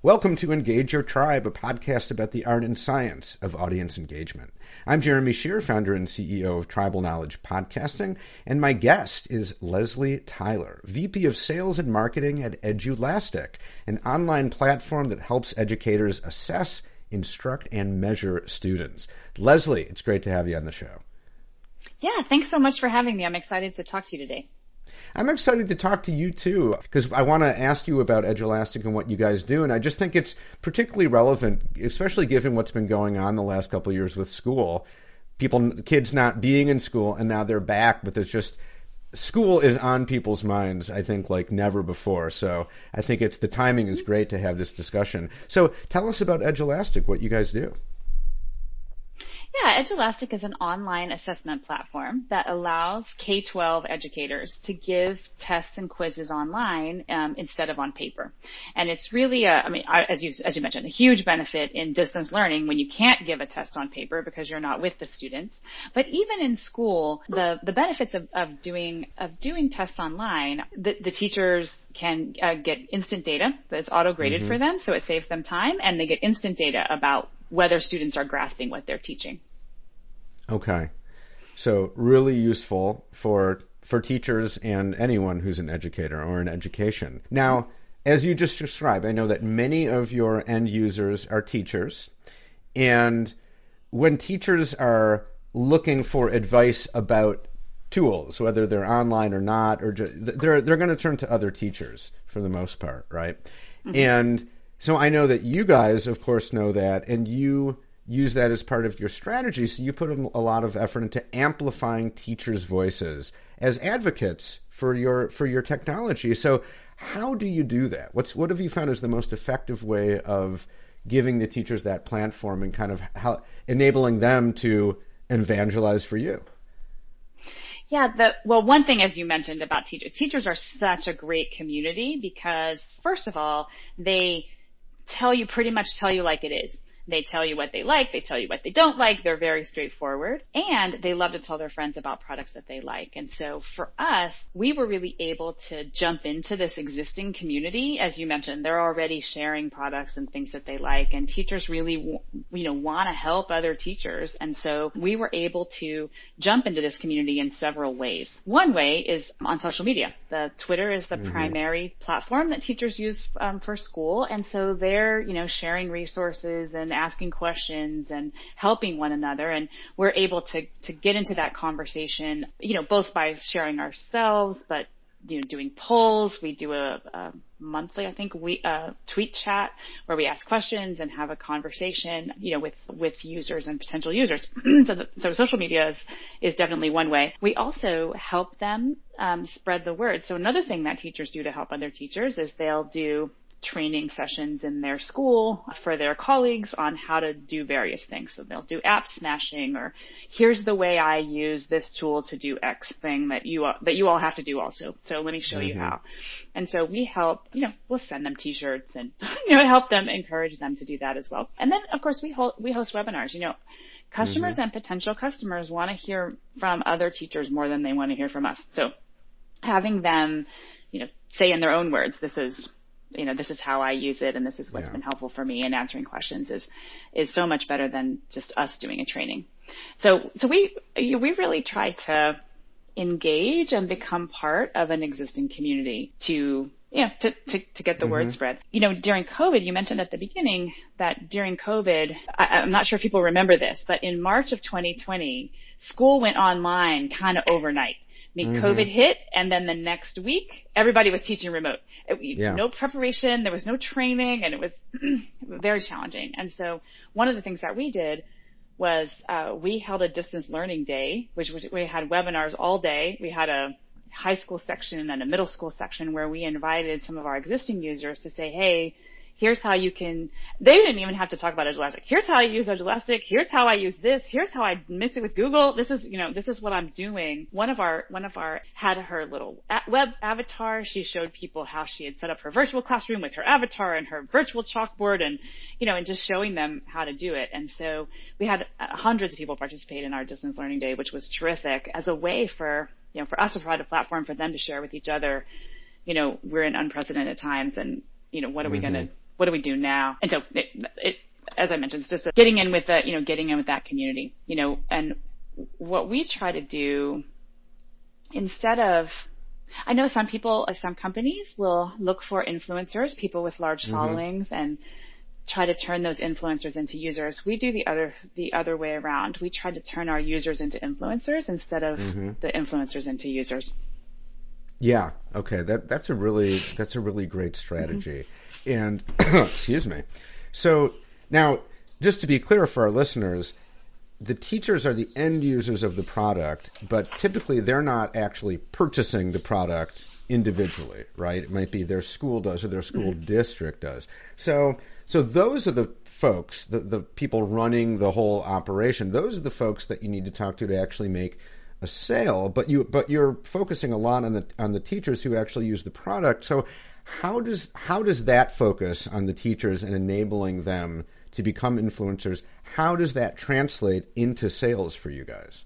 Welcome to Engage Your Tribe, a podcast about the art and science of audience engagement. I'm Jeremy Shere, founder and CEO of Tribal Knowledge Podcasting, and my guest is Leslie Tyler, VP of Sales and Marketing at Edulastic, an online platform that helps educators assess, instruct, and measure students. Leslie, it's great to have you on the show. Yeah, thanks so much for having me. I'm excited to talk to you today. I'm excited to talk to you too, because I want to ask you about Edulastic and what you guys do. And I just think it's particularly relevant, especially given what's been going on the last couple of years with school. People, kids not being in school, and now they're back, but there's just school is on people's minds, I think, like never before. So I think it's the timing is great to have this discussion. So tell us about Edulastic, what you guys do. Yeah, Edulastic is an online assessment platform that allows K-12 educators to give tests and quizzes online um, instead of on paper. And it's really, a, I mean, as you as you mentioned, a huge benefit in distance learning when you can't give a test on paper because you're not with the students. But even in school, the the benefits of, of doing of doing tests online, the, the teachers can uh, get instant data that's auto graded mm-hmm. for them, so it saves them time, and they get instant data about whether students are grasping what they're teaching. Okay. So really useful for for teachers and anyone who's an educator or in education. Now, as you just described, I know that many of your end users are teachers and when teachers are looking for advice about tools, whether they're online or not, or just, they're they're going to turn to other teachers for the most part, right? Mm-hmm. And so I know that you guys, of course, know that, and you use that as part of your strategy. So you put a lot of effort into amplifying teachers' voices as advocates for your for your technology. So how do you do that? What's what have you found is the most effective way of giving the teachers that platform and kind of how, enabling them to evangelize for you? Yeah, the, well, one thing as you mentioned about teachers, teachers are such a great community because first of all, they tell you pretty much tell you like it is. They tell you what they like, they tell you what they don't like, they're very straightforward, and they love to tell their friends about products that they like. And so for us, we were really able to jump into this existing community. As you mentioned, they're already sharing products and things that they like, and teachers really, you know, want to help other teachers. And so we were able to jump into this community in several ways. One way is on social media. The Twitter is the mm-hmm. primary platform that teachers use um, for school, and so they're, you know, sharing resources and asking questions and helping one another. And we're able to, to get into that conversation, you know, both by sharing ourselves, but you know, doing polls. We do a, a monthly, I think, we uh, tweet chat where we ask questions and have a conversation, you know, with with users and potential users. so, the, so social media is is definitely one way. We also help them um, spread the word. So another thing that teachers do to help other teachers is they'll do training sessions in their school for their colleagues on how to do various things. So they'll do app smashing or here's the way I use this tool to do X thing that you, that you all have to do also. So let me show mm-hmm. you how. And so we help, you know, we'll send them t-shirts and, you know, help them encourage them to do that as well. And then of course we hold, we host webinars, you know, customers mm-hmm. and potential customers want to hear from other teachers more than they want to hear from us. So having them, you know, say in their own words, this is you know, this is how I use it and this is what's yeah. been helpful for me in answering questions is, is so much better than just us doing a training. So, so we, we really try to engage and become part of an existing community to, you know, to, to, to get the mm-hmm. word spread. You know, during COVID, you mentioned at the beginning that during COVID, I, I'm not sure if people remember this, but in March of 2020, school went online kind of overnight. Mm-hmm. COVID hit, and then the next week, everybody was teaching remote. It, yeah. No preparation, there was no training, and it was very challenging. And so, one of the things that we did was uh, we held a distance learning day, which was, we had webinars all day. We had a high school section and a middle school section where we invited some of our existing users to say, "Hey, Here's how you can, they didn't even have to talk about Edulastic. Here's how I use Edulastic. Here's how I use this. Here's how I mix it with Google. This is, you know, this is what I'm doing. One of our, one of our had her little web avatar. She showed people how she had set up her virtual classroom with her avatar and her virtual chalkboard and, you know, and just showing them how to do it. And so we had uh, hundreds of people participate in our distance learning day, which was terrific as a way for, you know, for us to provide a platform for them to share with each other. You know, we're in unprecedented times and, you know, what are mm-hmm. we going to what do we do now? And so it, it as I mentioned, it's just getting in with the, you know, getting in with that community, you know, and what we try to do instead of I know some people, uh, some companies will look for influencers, people with large mm-hmm. followings, and try to turn those influencers into users. We do the other the other way around. We try to turn our users into influencers instead of mm-hmm. the influencers into users. Yeah. Okay. That that's a really that's a really great strategy. Mm-hmm. And excuse me. So now, just to be clear for our listeners, the teachers are the end users of the product, but typically they're not actually purchasing the product individually, right? It might be their school does or their school mm-hmm. district does. So, so those are the folks, the, the people running the whole operation. Those are the folks that you need to talk to to actually make a sale. But you, but you're focusing a lot on the on the teachers who actually use the product. So, how does how does that focus on the teachers and enabling them to become influencers? How does that translate into sales for you guys?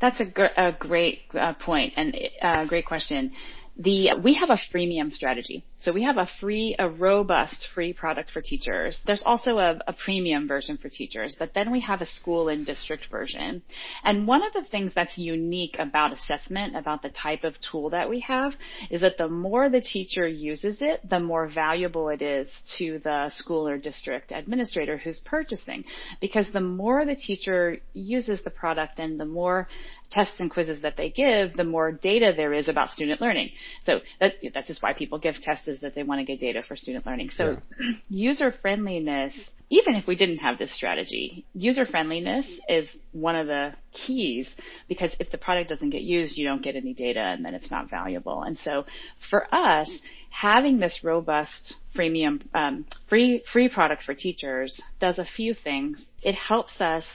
That's a, gr- a great uh, point and a uh, great question the we have a freemium strategy. So we have a free, a robust free product for teachers. There's also a, a, premium version for teachers, but then we have a school and district version. And one of the things that's unique about assessment, about the type of tool that we have, is that the more the teacher uses it, the more valuable it is to the school or district administrator who's purchasing. Because the more the teacher uses the product and the more tests and quizzes that they give, the more data there is about student learning. So that, that's just why people give tests is that they want to get data for student learning. So yeah. user friendliness, even if we didn't have this strategy, user friendliness is one of the keys because if the product doesn't get used, you don't get any data and then it's not valuable. And so for us, having this robust freemium, um, free, free product for teachers does a few things. It helps us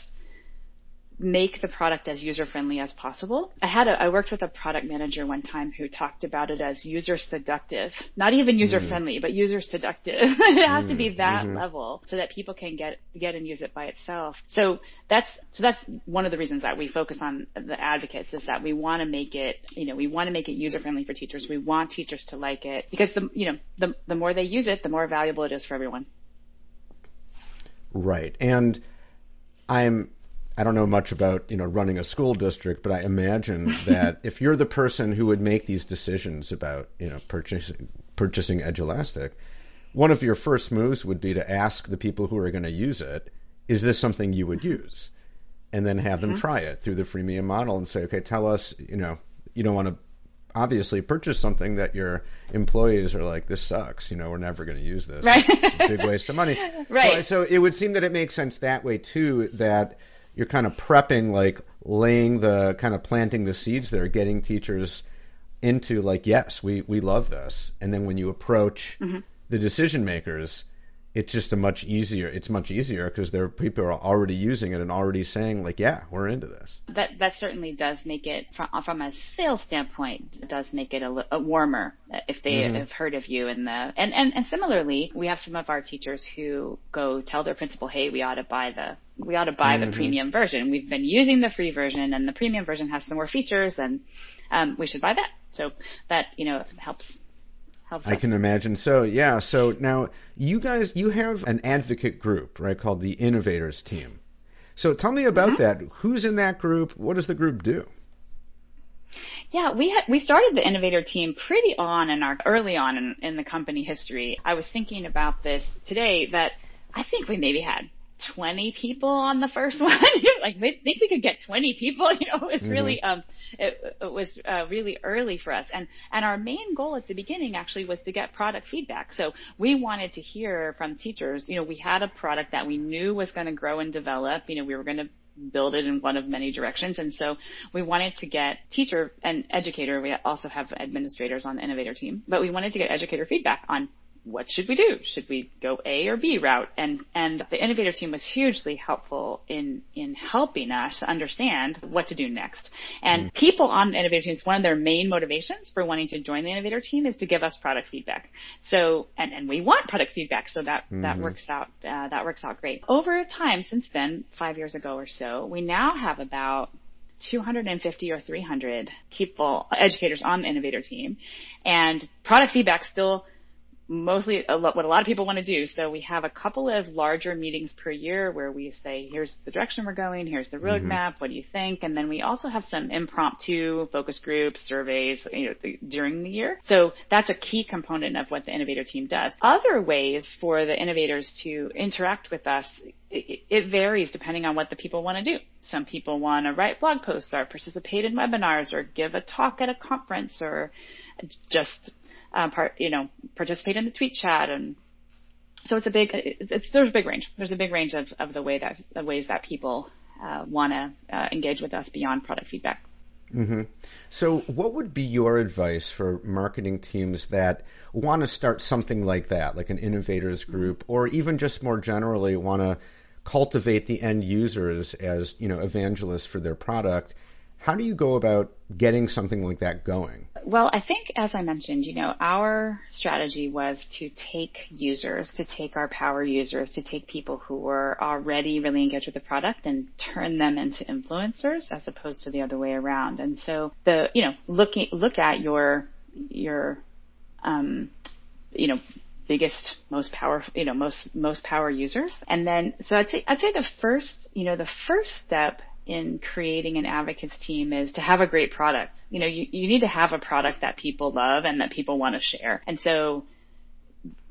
make the product as user friendly as possible. I had a, I worked with a product manager one time who talked about it as user seductive, not even user mm. friendly, but user seductive. it has mm. to be mm-hmm. that mm-hmm. level so that people can get, get and use it by itself. So that's, so that's one of the reasons that we focus on the advocates is that we want to make it, you know, we want to make it user friendly for teachers. We want teachers to like it because the, you know, the, the more they use it, the more valuable it is for everyone. Right. And I'm, I don't know much about you know running a school district, but I imagine that if you're the person who would make these decisions about you know purchasing purchasing Edulastic, one of your first moves would be to ask the people who are going to use it, is this something you would use, and then have them mm-hmm. try it through the freemium model and say, okay, tell us, you know, you don't want to obviously purchase something that your employees are like, this sucks. You know, we're never going to use this. Right. It's a big waste of money. right. So, so, it would seem that it makes sense that way too. That you're kind of prepping, like laying the kind of planting the seeds there, getting teachers into like, yes, we we love this, and then when you approach mm-hmm. the decision makers, it's just a much easier it's much easier because there are people are already using it and already saying like yeah we're into this that that certainly does make it from, from a sales standpoint does make it a, a warmer if they mm-hmm. have heard of you and the and, and and similarly we have some of our teachers who go tell their principal hey we ought to buy the we ought to buy mm-hmm. the premium version we've been using the free version and the premium version has some more features and um, we should buy that so that you know helps I can imagine. So yeah. So now you guys, you have an advocate group, right, called the Innovators Team. So tell me about mm-hmm. that. Who's in that group? What does the group do? Yeah, we had, we started the innovator team pretty on in our early on in, in the company history. I was thinking about this today that I think we maybe had 20 people on the first one. like, we think we could get 20 people. You know, it was mm-hmm. really, um, it, it was uh, really early for us. And and our main goal at the beginning actually was to get product feedback. So we wanted to hear from teachers. You know, we had a product that we knew was going to grow and develop. You know, we were going to build it in one of many directions. And so we wanted to get teacher and educator. We also have administrators on the innovator team, but we wanted to get educator feedback on what should we do? Should we go A or B route? And and the innovator team was hugely helpful in in helping us understand what to do next. And mm. people on innovator teams, one of their main motivations for wanting to join the innovator team is to give us product feedback. So and and we want product feedback, so that mm-hmm. that works out uh, that works out great. Over time, since then, five years ago or so, we now have about 250 or 300 people, educators on the innovator team, and product feedback still mostly a lot, what a lot of people want to do. So we have a couple of larger meetings per year where we say, here's the direction we're going, here's the roadmap, mm-hmm. what do you think? And then we also have some impromptu focus groups, surveys, you know, the, during the year. So that's a key component of what the innovator team does. Other ways for the innovators to interact with us, it varies depending on what the people want to do. Some people want to write blog posts or participate in webinars or give a talk at a conference or just um, part, you know, participate in the tweet chat and so it's a big, it's, there's a big range. There's a big range of, of the way that, the ways that people uh, want to uh, engage with us beyond product feedback. Mm-hmm. So, what would be your advice for marketing teams that want to start something like that, like an innovators group, or even just more generally want to cultivate the end users as you know evangelists for their product? How do you go about getting something like that going? Well, I think, as I mentioned, you know, our strategy was to take users, to take our power users, to take people who were already really engaged with the product and turn them into influencers as opposed to the other way around. And so the, you know, looking, look at your, your, um, you know, biggest, most powerful, you know, most, most power users. And then, so I'd say, I'd say the first, you know, the first step in creating an advocates team is to have a great product. You know, you, you need to have a product that people love and that people want to share. And so,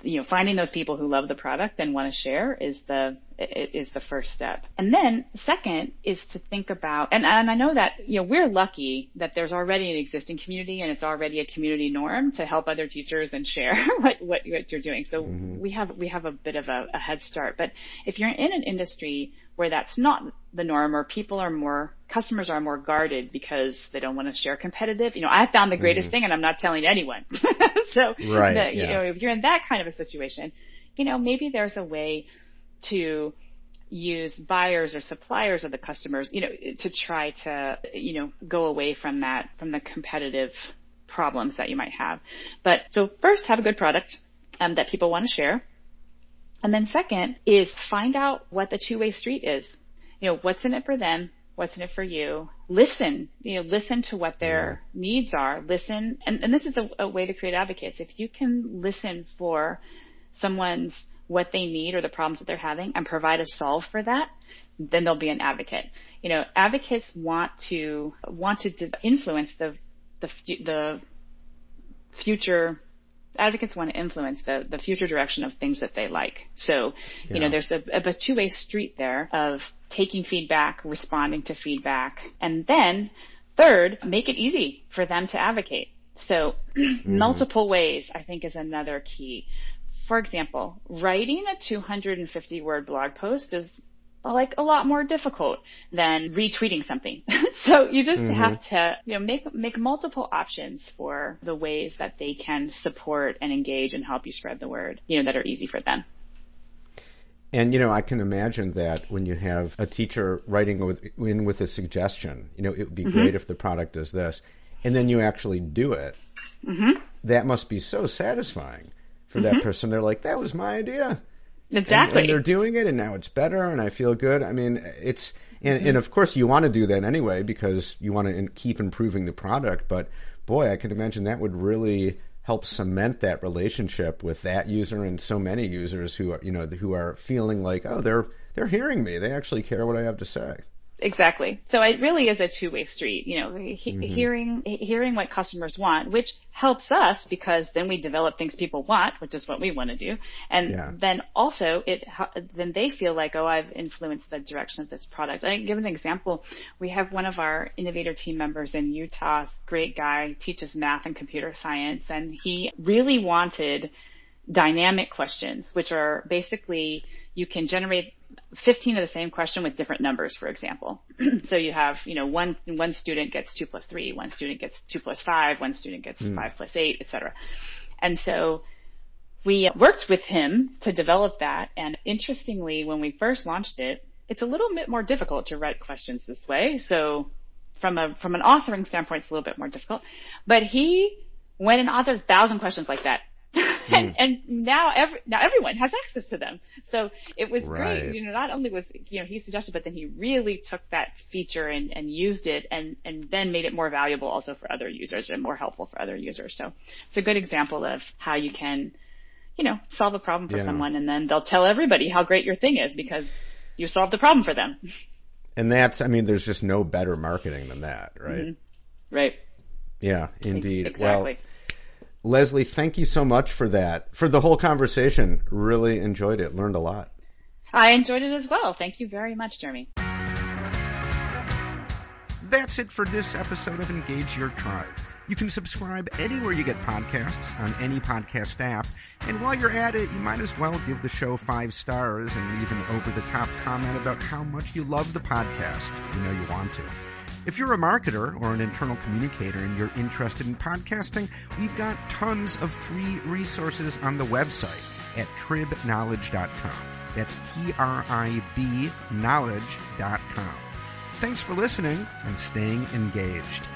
you know, finding those people who love the product and want to share is the is the first step. And then second is to think about and, and I know that, you know, we're lucky that there's already an existing community and it's already a community norm to help other teachers and share what, what, what you're doing. So mm-hmm. we have we have a bit of a, a head start. But if you're in an industry where that's not the norm or people are more customers are more guarded because they don't want to share competitive you know i found the greatest mm thing and i'm not telling anyone so right, the, yeah. you know if you're in that kind of a situation you know maybe there's a way to use buyers or suppliers of the customers you know to try to you know go away from that from the competitive problems that you might have but so first have a good product um, that people want to share and then second is find out what the two-way street is. You know, what's in it for them? What's in it for you? Listen, you know, listen to what their yeah. needs are. Listen, and, and this is a, a way to create advocates. If you can listen for someone's what they need or the problems that they're having and provide a solve for that, then they'll be an advocate. You know, advocates want to want to influence the the the future advocates want to influence the, the future direction of things that they like. So, yeah. you know, there's a, a two-way street there of taking feedback, responding to feedback, and then third, make it easy for them to advocate. So, mm-hmm. multiple ways, I think, is another key. For example, writing a 250 word blog post is like a lot more difficult than retweeting something. so you just mm-hmm. have to, you know, make make multiple options for the ways that they can support and engage and help you spread the word, you know, that are easy for them. And you know, I can imagine that when you have a teacher writing with, in with a suggestion, you know, it would be mm-hmm. great if the product does this, and then you actually do it. Mm-hmm. That must be so satisfying for that mm-hmm. person. They're like, "That was my idea." Exactly. And, and, they're doing it, and now it's better, and I feel good. I mean, it's and, mm-hmm. and of course you want to do that anyway because you want to keep improving the product. But boy, I can imagine that would really help cement that relationship with that user and so many users who are you know who are feeling like oh they're they're hearing me they actually care what I have to say exactly. So it really is a two-way street. You know, he, mm-hmm. hearing hearing what customers want, which helps us because then we develop things people want, which is what we want to do, and yeah. then also it then they feel like oh I've influenced the direction of this product. I give an example. We have one of our innovator team members in Utah, great guy, teaches math and computer science, and he really wanted dynamic questions, which are basically you can generate 15 of the same question with different numbers, for example. so you have, you know, one, one student gets two plus three, one student gets two plus five, one student gets mm. five plus eight, etc. And so we worked with him to develop that. And interestingly, when we first launched it, it's a little bit more difficult to write questions this way. So from a, from an authoring standpoint, it's a little bit more difficult, but he went and authored a thousand questions like that and, mm. and now every now everyone has access to them. So it was right. great. You know, not only was you know he suggested, but then he really took that feature and, and used it, and and then made it more valuable also for other users and more helpful for other users. So it's a good example of how you can you know, solve a problem for Yeah. someone and then they'll tell everybody how great your thing is because you solved the problem for them. And that's, I mean, there's just no better marketing than that, right? Right. Yeah, indeed. Exactly. Well, Leslie, thank you so much for that, for the whole conversation. Really enjoyed it. Learned a lot. I enjoyed it as well. Thank you very much, Jeremy. That's it for this episode of Engage Your Tribe. You can subscribe anywhere you get podcasts on any podcast app. And while you're at it, you might as well give the show five stars and leave an over the top comment about how much you love the podcast. You know you want to. If you're a marketer or an internal communicator and you're interested in podcasting, we've got tons of free resources on the website at tribknowledge.com. That's T R I B knowledge.com. Thanks for listening and staying engaged.